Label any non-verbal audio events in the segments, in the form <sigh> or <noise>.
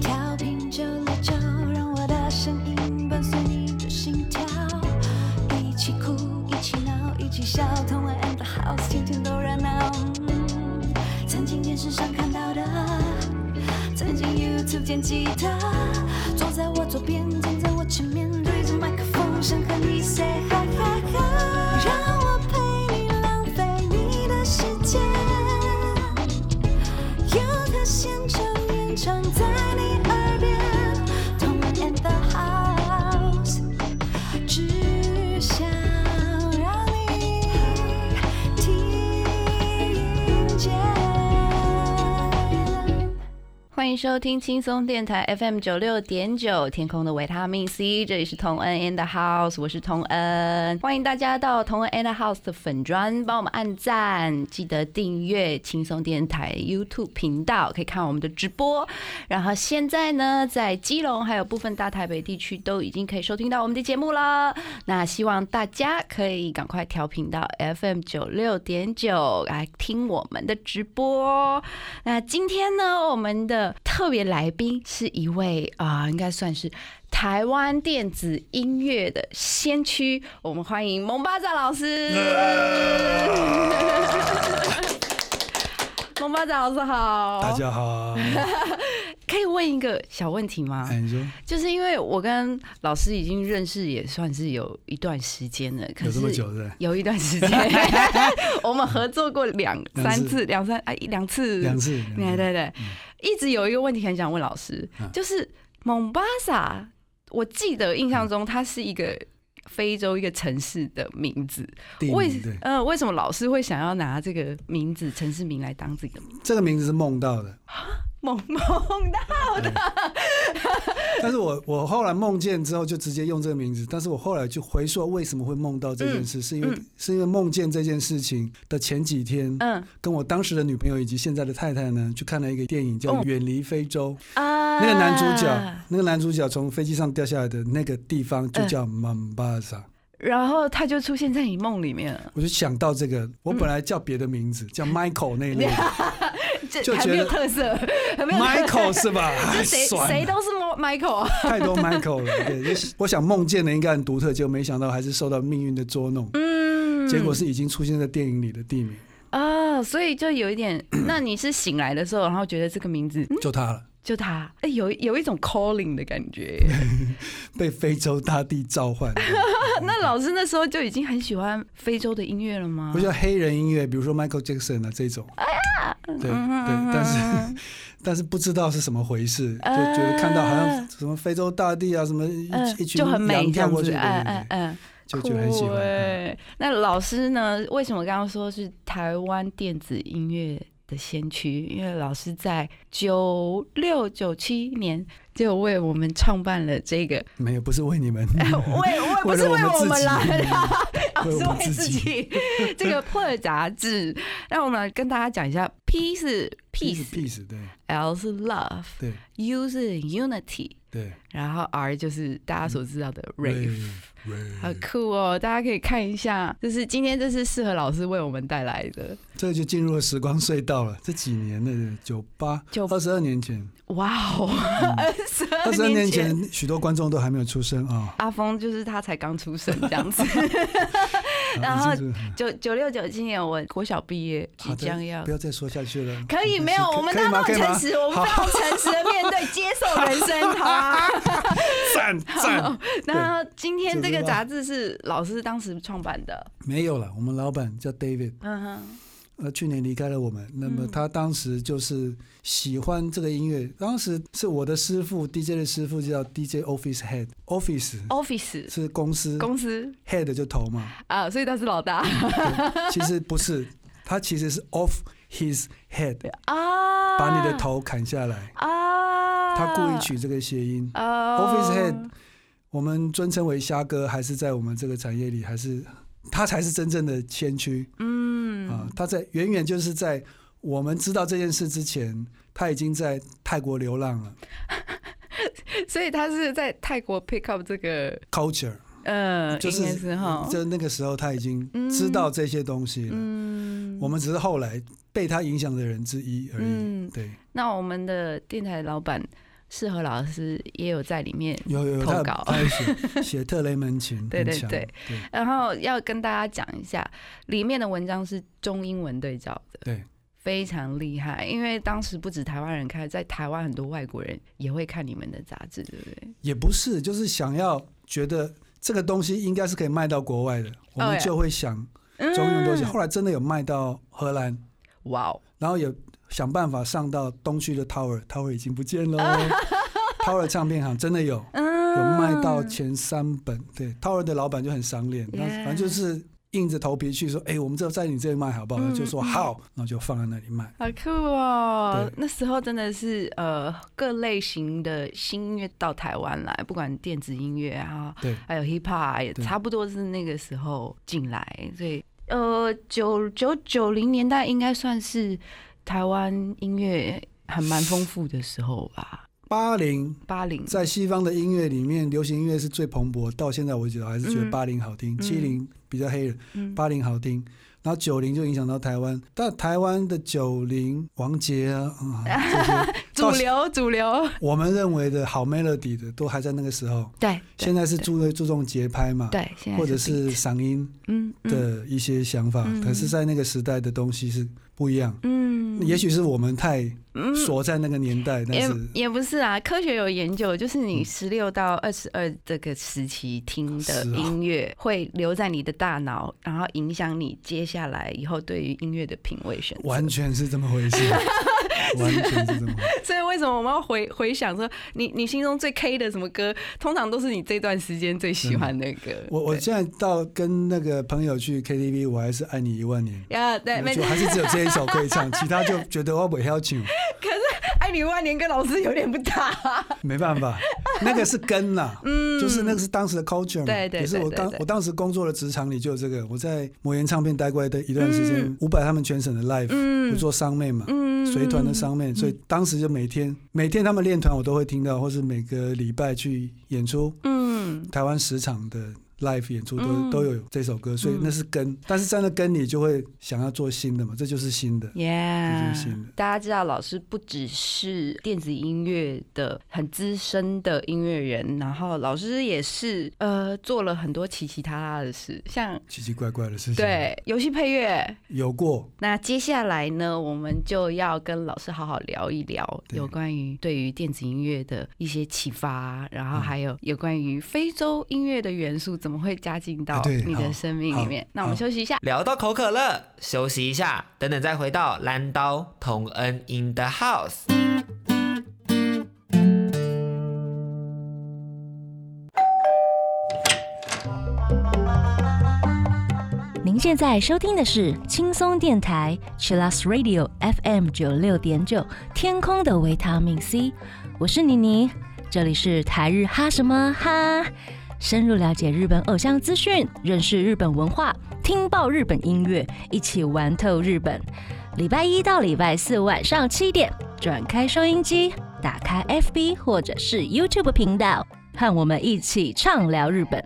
调频九六九，让我的声音伴随你的心跳，一起哭，一起闹，一起笑，同玩 and the house，天天都热闹。曾经电视上看到的，曾经 YouTube 见吉他，坐在我左边，站在我前面，对着麦克风，想和你 say hi，收听轻松电台 FM 九六点九，天空的维他命 C，这里是童恩 and the house，我是童恩，欢迎大家到童恩 and the house 的粉砖帮我们按赞，记得订阅轻松电台 YouTube 频道，可以看我们的直播。然后现在呢，在基隆还有部分大台北地区都已经可以收听到我们的节目了。那希望大家可以赶快调频到 FM 九六点九来听我们的直播。那今天呢，我们的特别来宾是一位啊、应该算是台湾电子音乐的先驱，我们欢迎蒙巴扎老师。<laughs> 蒙巴扎老师好，大家好，<laughs> 可以问一个小问题吗？哎，你说。就是因为我跟老师已经认识也算是有一段时间了，可有是这么久的？有一段时间，<laughs> 我们合作过两三次、两三啊两次，两次，对对对，一直有一个问题很想问老师，嗯。就是蒙巴萨，我记得印象中它是一个非洲一个城市的名字，为呃为什么老师会想要拿这个名字城市名来当自己的名字？这个名字是梦到的，<laughs> 梦梦到的，但是我我后来梦见之后就直接用这个名字，但是我后来就回溯为什么会梦到这件事，是因为嗯。是因为梦见这件事情的前几天，嗯。跟我当时的女朋友以及现在的太太呢，去看了一个电影叫哦《远离非洲》，啊那个男主角，那个男主角从飞机上掉下来的那个地方嗯就叫 Mombasa，然后他就出现在你梦里面。了，我就想到这个，我本来叫别的名字，叫 Michael 那一类的 <laughs> 这还没有就觉得特色，还没有特色，<laughs> Michael 是吧？<laughs> 就谁谁都是 Michael 啊，太多 Michael 了，对，我想梦见的应该很独特，结果没想到还是受到命运的捉弄，嗯。结果是已经出现在电影里的地名，啊，所以就有一点，那你是醒来的时候，然后觉得这个名字嗯？就他了，就他，哎、有有一种 calling 的感觉。<laughs> 被非洲大地召唤。<laughs> 那老师那时候就已经很喜欢非洲的音乐了吗？不叫黑人音乐，比如说 Michael Jackson 啊这种，对对，但是 <laughs> 但是不知道是什么回事，就觉得看到好像什么非洲大地啊，什么一嗯一群就很美跳过去，对嗯对对，嗯嗯，就就很喜欢。那老师呢？为什么刚刚说是台湾电子音乐的先驱？因为老师在九六九七年就为我们创办了这个没有，不是为你们，<laughs> 为为不是为我们我们啦，啊 <laughs> <laughs> 为我是为自己。这个破杂志，让我们跟大家讲一下，P 是 peace peace，L peace，对是 love，U 是 unity，对然后 R 就是大家所知道的 rave。好酷哦！大家可以看一下，就是今天这是适合老师为我们带来的，这就进入了时光隧道了。这几年的九八九二十二年前，哇哦，二十二十二年前，许多观众都还没有出生啊。阿峰就是他才刚出生这样子。<laughs> <laughs> 然啊后九九六九七年我国小毕业，即将要不要再说下去了。可以没有，我们可以大吗可以吗？家都很诚实，我们非常诚实的面对，<laughs> 接受人生，好啊？<laughs> 赞赞，然后今天这个杂志是老师当时创办的，没有了。我们老板叫 David，嗯哼，呃，去年离开了我们。那么嗯。他当时就是喜欢这个音乐，当时是我的师傅 DJ 的师傅叫 DJ Office Head，Office Office 是公司公司，Head 就头嘛。啊，所以他是老大。对其实不是，<laughs> 他其实是 Off his head，啊，把你的头砍下来。啊，他故意取这个谐音。啊 Office Head 我们尊称为虾哥，还是在我们这个产业里，还是他才是真正的先驱。嗯啊！他在远远就是在我们知道这件事之前，他已经在泰国流浪了 <laughs> 所以他是在泰国 pick up 这个，，culture 呃，就是是哈，就那个时候他已经知道这些东西了。嗯，我们只是后来被他影响的人之一而已。嗯对，那我们的电台老板适合老师也有在里面，有有投稿写 <laughs> 写特雷门琴，对对对然后要跟大家讲一下，里面的文章是中英文对照的，对非常厉害。因为当时不止台湾人看，在台湾很多外国人也会看你们的杂志，对不对？也不是，就是想要觉得这个东西应该是可以卖到国外的，我们就会想中英文东西。嗯后来真的有卖到荷兰，哇哦，然后也想办法上到东区的 Tower，Tower 已经不见了哦。<laughs> Tower 唱片行真的有嗯，有卖到前三本，对 Tower 的老板就很赏脸，那反正就是硬着头皮去说，哎、我们这在你这里卖好不好？嗯就说嗯好，然后就放在那里卖。好酷哦对！那时候真的是呃各类型的新音乐到台湾来，不管电子音乐啊，对还有 hip hop 也差不多是那个时候进来，所以呃九九九零年代应该算是台湾音乐还蛮丰富的时候吧。八零八零。在西方的音乐里面，流行音乐是最蓬勃，到现在为止还是觉得嗯八零好听，嗯。七零比较黑人，嗯。八零好听。然后九零就影响到台湾，但台湾的九零王杰啊，<laughs> 主流主流，我们认为的好 melody 的，都还在那个时候。对，现在是对注注重节拍嘛，对，现在或者是嗓音嗯嗯。的一些想法，嗯。可是，在那个时代的东西是不一样。嗯，也许是我们太嗯。锁在那个年代，但也是也不是啊，科学有研究，就是你嗯。十六到二十二这个时期听的音乐会留在你的大脑，然后影响你接下来以后对于音乐的品味选择。完全是这么回事，<laughs> <laughs> 完全是这么。<laughs> 所以为什么我们要回回想说，你你心中最 K 的什么歌，通常都是你这段时间最喜欢的歌。我我对。现在到跟那个朋友去 KTV，我还是爱你一万年，呀，对，没我就还是只有这一首可以唱，<laughs> 其他就觉得我不要唱，爱你一万年跟老师有点不搭。没办法，那个是根呐，嗯。就是那个是当时的 culture 嘛，对对也是我对对对。当我当时工作的职场里就有这个，我在魔岩唱片待过的一段时间嗯，伍佰他们全省的 live，嗯。我做商妹嘛，嗯。随团的商妹，所以当时就每天每天他们练团我都会听到，或是每个礼拜去演出，嗯。台湾十场的 live 演出都、嗯。都有这首歌，所以嗯。那是根，但是真的根你就会想要做新的嘛，这就是新的。这 Yeah，就是新的。大家知道老师不只是电子音乐的很资深的音乐人，然后老师也是呃做了很多奇奇他他的事，像奇奇怪怪的事情，，对游戏配乐。有过，那接下来呢，我们就要跟老师好好聊一聊有关于对于电子音乐的一些启发，然后嗯。还有有关于非洲音乐的元素怎么会加进到你的生命里面。那我们休息一下。聊到口渴了，休息一下，等等再回到蓝刀同恩 in the house。您现在收听的是轻松电台 Chillas Radio FM 九六点九，天空的维他命 C，我是妮妮，这里是台日哈什么哈，深入了解日本偶像资讯，认识日本文化，听爆日本音乐，一起玩透日本。礼拜一到礼拜四晚上七点，转开收音机，打开 FB 或者是 YouTube 频道，和我们一起畅聊日本。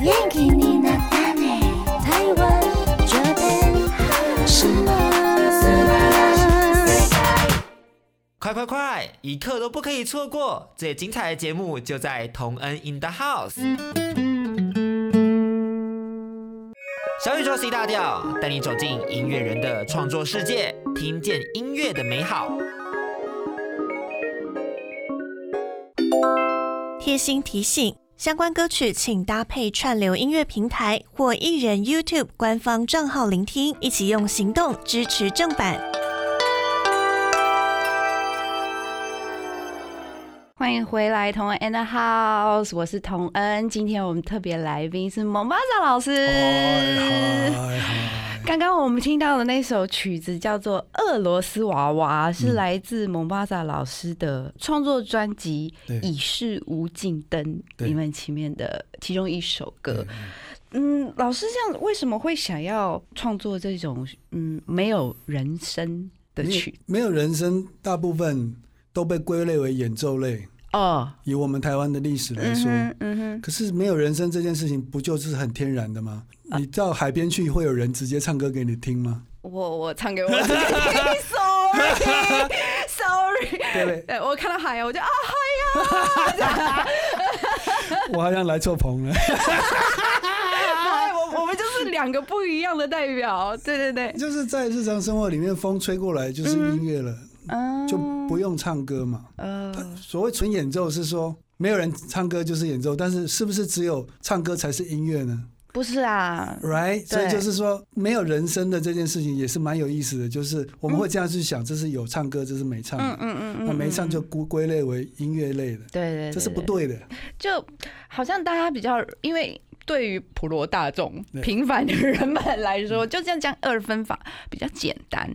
元気になったね台湾这边什么？ 快快快，一刻都不可以错过！最精彩的节目就在同恩 in the house。小宇宙 C 大调带你走进音乐人的创作世界，听见音乐的美好。贴心提醒：相关歌曲请搭配串流音乐平台或艺人 YouTube 官方账号聆听，一起用行动支持正版。欢迎回来，同恩 and house，我是童恩。今天我们特别来宾是蒙巴萨老师。<laughs> 刚刚我们听到的那首曲子叫做《俄罗斯娃娃》，是来自蒙巴萨老师的创作专辑《已是无尽灯》对里面前面的其中一首歌。嗯，老师这样为什么会想要创作这种嗯没有人声的曲？没有人声，大部分都被归类为演奏类。哦，以我们台湾的历史来嗯说，哼嗯哼，可是没有人声这件事情，不就是很天然的吗？啊你到海边去，会有人直接唱歌给你听吗？我我唱给我自己，sorry，sorry，对不对？对我看到海呀，我就啊海呀，我好像来错棚了。对，我我们就是两个不一样的代表，对对对，就是在日常生活里面，风吹过来就是音乐了，嗯就不用唱歌嘛。呃，所谓纯演奏是说没有人唱歌就是演奏，但是是不是只有唱歌才是音乐呢不是啊，？Right？所以就是说没有人声的这件事情也是蛮有意思的，就是我们会这样去想，这是有唱歌，这是没唱嗯的，嗯嗯嗯，那没唱就嗯归归类为音乐类的，对对，这是不，对的。就好像大家比较因为。对于普罗大众、平凡的人们来说，就这样讲二分法比较简单。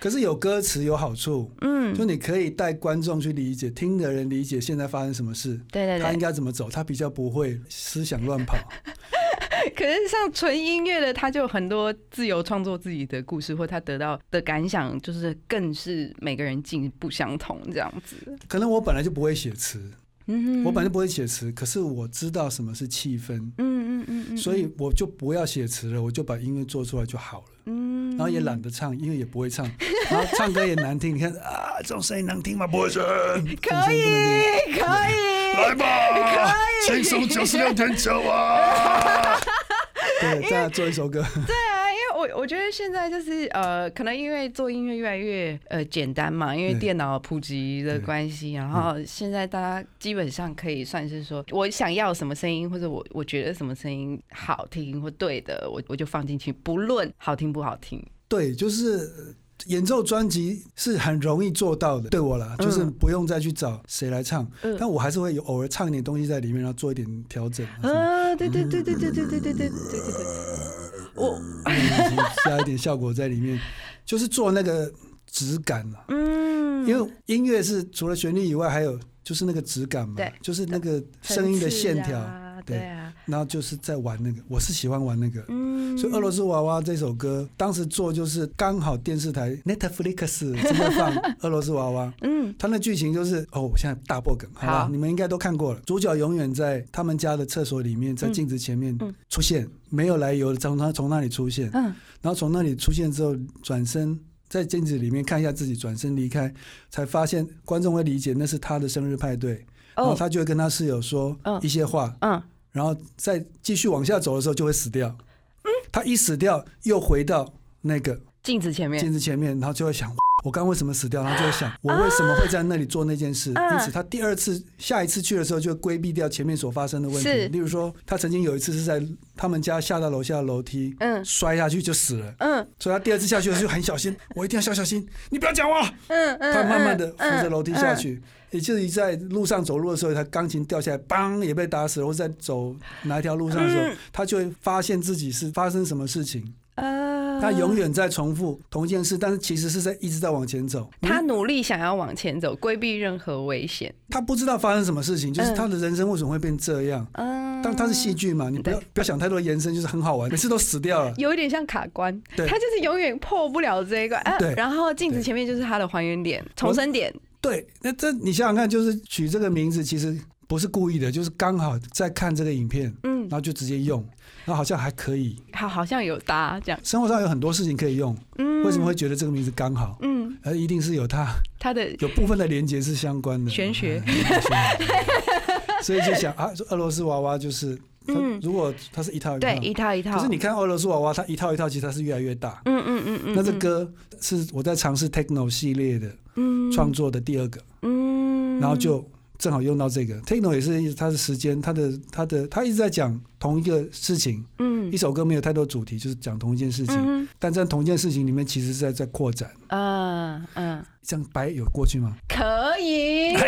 可是有歌词有好处，嗯，就你可以带观众去理解，听的人理解现在发生什么事，对对他应对。该怎么走，他比较不会思想乱跑。<laughs> 可是像纯音乐的，他就有很多自由创作自己的故事，或他得到的感想，就是更是每个人境不相同这样子。可能我本来就不会写词，嗯我本来就不会写词，可是我知道什么是气氛，嗯嗯嗯嗯，所以我就不要写词了，我就把音乐做出来就好了。嗯，然后也懒得唱，因为也不会唱，然后唱歌也难听。你看啊，这种声音能听吗？不会声，可以可以，来吧，轻松九十六点九啊！<laughs> 对，再来做一首歌。对我我觉得现在就是呃，可能因为做音乐越来越呃简单嘛，因为对。电脑普及的对。关系，然后现在大家基本上可以算是说，我想要什么声音，或者我我觉得什么声音好听或对的，我我就放进去，不论好听不好听。对，就是呃演奏专辑是很容易做到的，对我啦，就是不用再去找谁来唱，嗯。但我还是会有偶尔唱一点东西在里面，然后做一点调整。啊，对对对对对对对对对对对对，我加一点效果在里面，就是做那个质感嘛。嗯，因为音乐是除了旋律以外，还有就是那个质感嘛对，就是那个声音的线条，啊对对啊，然后就是在玩那个，我是喜欢玩那个。嗯，所以《俄罗斯娃娃》这首歌当时做就是刚好电视台 Netflix 正在放 <laughs>《俄罗斯娃娃》，嗯。它那剧情就是哦，我现在大破梗，好吧好，你们应该都看过了。主角永远在他们家的厕所里面，在嗯镜子前面嗯。出现，没有来由的从他从那里出现，嗯。然后从那里出现之后转身。在镜子里面看一下自己，转身离开，才发现观众会理解那是他的生日派对，然后哦他就会跟他室友说嗯。一些话，嗯然后再继续往下走的时候就会死掉。他一死掉，又回到那个镜子前面镜子前面，然后就会想，我刚刚为什么死掉？然后就会想，我为什么会在那里做那件事？嗯因此，他第二次、下一次去的时候，就会规避掉前面所发生的问题。例如说，他曾经有一次是在他们家下到楼下的楼梯，嗯摔下去就死了。嗯所以他第二次下去的时候就很小心，我一定要小小心，你不要讲话。嗯嗯，他慢慢的扶着楼梯下嗯，去，也就是在路上走路的时候，他钢琴掉下来，梆也被打死了，或者在走哪一条路上的时候嗯，他就会发现自己是发生什么事情。呃他永远在重复同一件事，但是其实是在一直在往前走。他努力想要往前走，规避任何危险。他不知道发生什么事情，就是嗯他的人生为什么会变这样？嗯，但他是戏剧嘛，你不要不要想太多延伸，就是很好玩，每次都死掉了。有一点像卡关，对他就是永远破不了这一关。啊对然后镜子前面就是他的还原点、重生点。对，那这你想想看，就是取这个名字其实不是故意的，就是刚好在看这个影片，嗯。然，后就直接用，然后好像还可以。好，好像有搭这样。生活上有很多事情可以用，嗯，为什么会觉得这个名字刚好？嗯，而一定是有它它的有部分的连接是相关的。玄学。<laughs> 所以就想啊，俄罗斯娃娃就是，它嗯。如果它是一套一套，对一套一套。可是你看俄罗斯娃娃，它一套一套，其实它是越来越大。嗯嗯嗯嗯，那这嗯歌是我在尝试 techno 系列的嗯。创作的第二个，嗯，然后就正好用到这个。Techno 也是他的时间，他的他的他一直在讲同一个事情，嗯。一首歌没有太多主题，就是讲同一件事情，嗯但在同一件事情里面，其实是在在扩展。嗯嗯，这样白有过去吗？可以，可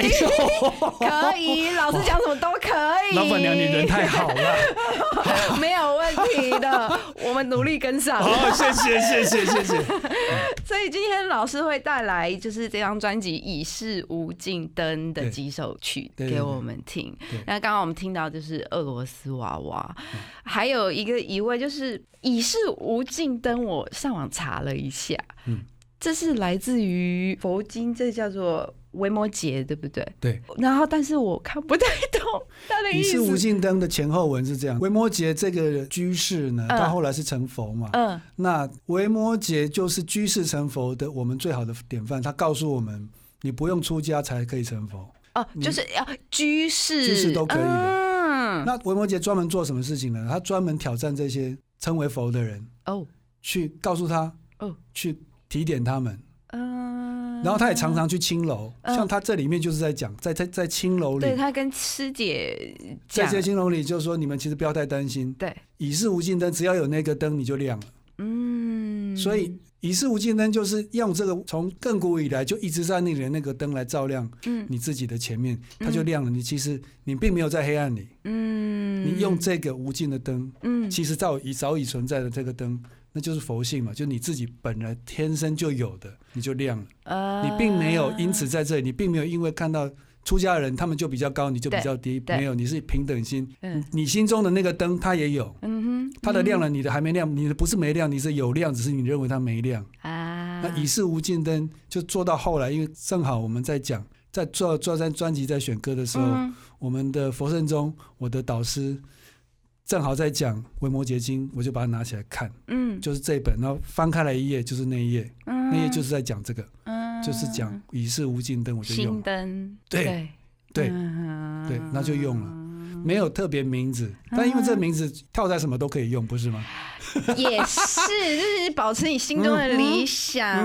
以，老师讲什么都可以。老板娘，你人太好了。<laughs> 没有问题的，我们努力跟上。好，谢谢，谢谢，谢谢。<laughs> 所以今天老师会带来就是这张专辑《已是无尽灯》的对几首曲给我们听对。那刚刚我们听到就是俄罗斯娃娃，嗯还有一个疑问就是《已是无尽灯》，我上网查了一下，嗯这是来自于佛经，这叫做维摩诘，对不对？对。然后，但是我看不太懂他的意思。你是无尽灯的前后文是这样。维摩诘这个居士呢，到后来是成佛嘛？嗯。那维摩诘就是居士成佛的我们最好的典范。他告诉我们，你不用出家才可以成佛。哦，就是要居士，居士都可以的。嗯。那维摩诘专门做什么事情呢？他专门挑战这些称为佛的人哦，去告诉他哦，去。提点他们，嗯，然后他也常常去青楼，像他这里面就是在讲，在在在青楼里，对他跟师姐在这些青楼里，就是说你们其实不要太担心，对，以是无尽灯，只要有那个灯你就亮了，嗯，所以以是无尽灯就是用这个从亘古以来就一直在那里的那个灯来照亮，嗯，你自己的前面，它就亮了，你其实你并没有在黑暗里，嗯，你用这个无尽的灯，嗯，其实早已早已存在的这个灯。那就是佛性嘛，就你自己本来天生就有的，你就亮了。你并没有因此在这里，你并没有因为看到出家人他们就比较高，你就比较低。没有，你是平等心。你心中的那个灯，它也有。嗯哼。它的亮了，你的还没亮。你的不是没亮，你是有亮，只是你认为它没亮。啊。那以是无尽灯就做到后来，因为正好我们在讲，在做做在专辑在选歌的时候，我们的佛圣中，我的导师。正好在讲《维摩诘经》，我就把它拿起来看，嗯，就是这本，然后翻开来一页，就是那一页，那页就是在讲这个，嗯，就是讲以是无尽灯，我就用灯，对对。对，那就用了，没有特别名字，但因为这名字套在什么都可以用，不是吗？也是，就是保持你心中的理想，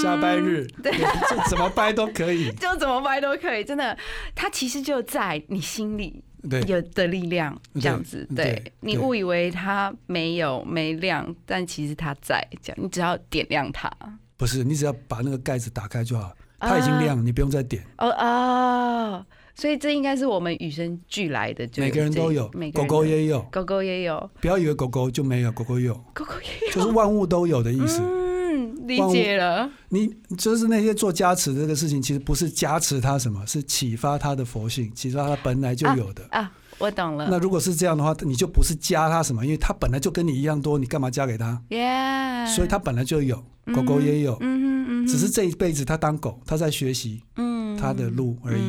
下班日，对，就怎么掰都可以，<laughs> 就怎么掰都可以，真的，它其实就在你心里。有的力量这样子，对你误以为它没有没亮，但其实它在。这样，你只要点亮它，不是你只要把那个盖子打开就好，它已经亮，你不用再点。哦啊，所以这应该是我们与生俱来的，每个人都有，狗狗也有，狗狗也有。不要以为狗狗就没有，狗狗有，狗狗也有，就是万物都有的意思。理解了，你就是那些做加持这个事情，其实不是加持他什么，是启发他的佛性，启发他本来就有的啊。我懂了。那如果是这样的话，你就不是加他什么，因为他本来就跟你一样多，你干嘛加给他？耶。所以他本来就有，狗狗也有，嗯嗯嗯，只是这一辈子他当狗，他在学习，嗯，他的路而已。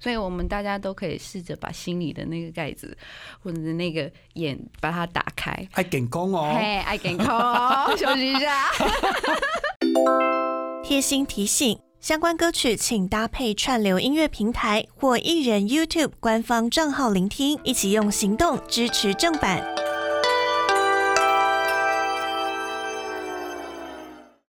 所以我们大家都可以试着把心里的那个盖子，或者是那个眼，把它打开。爱健康哦，嘿，爱健康，休息一下。<laughs> 贴心提醒：相关歌曲请搭配串流音乐平台或艺人 YouTube 官方账号聆听，一起用行动支持正版。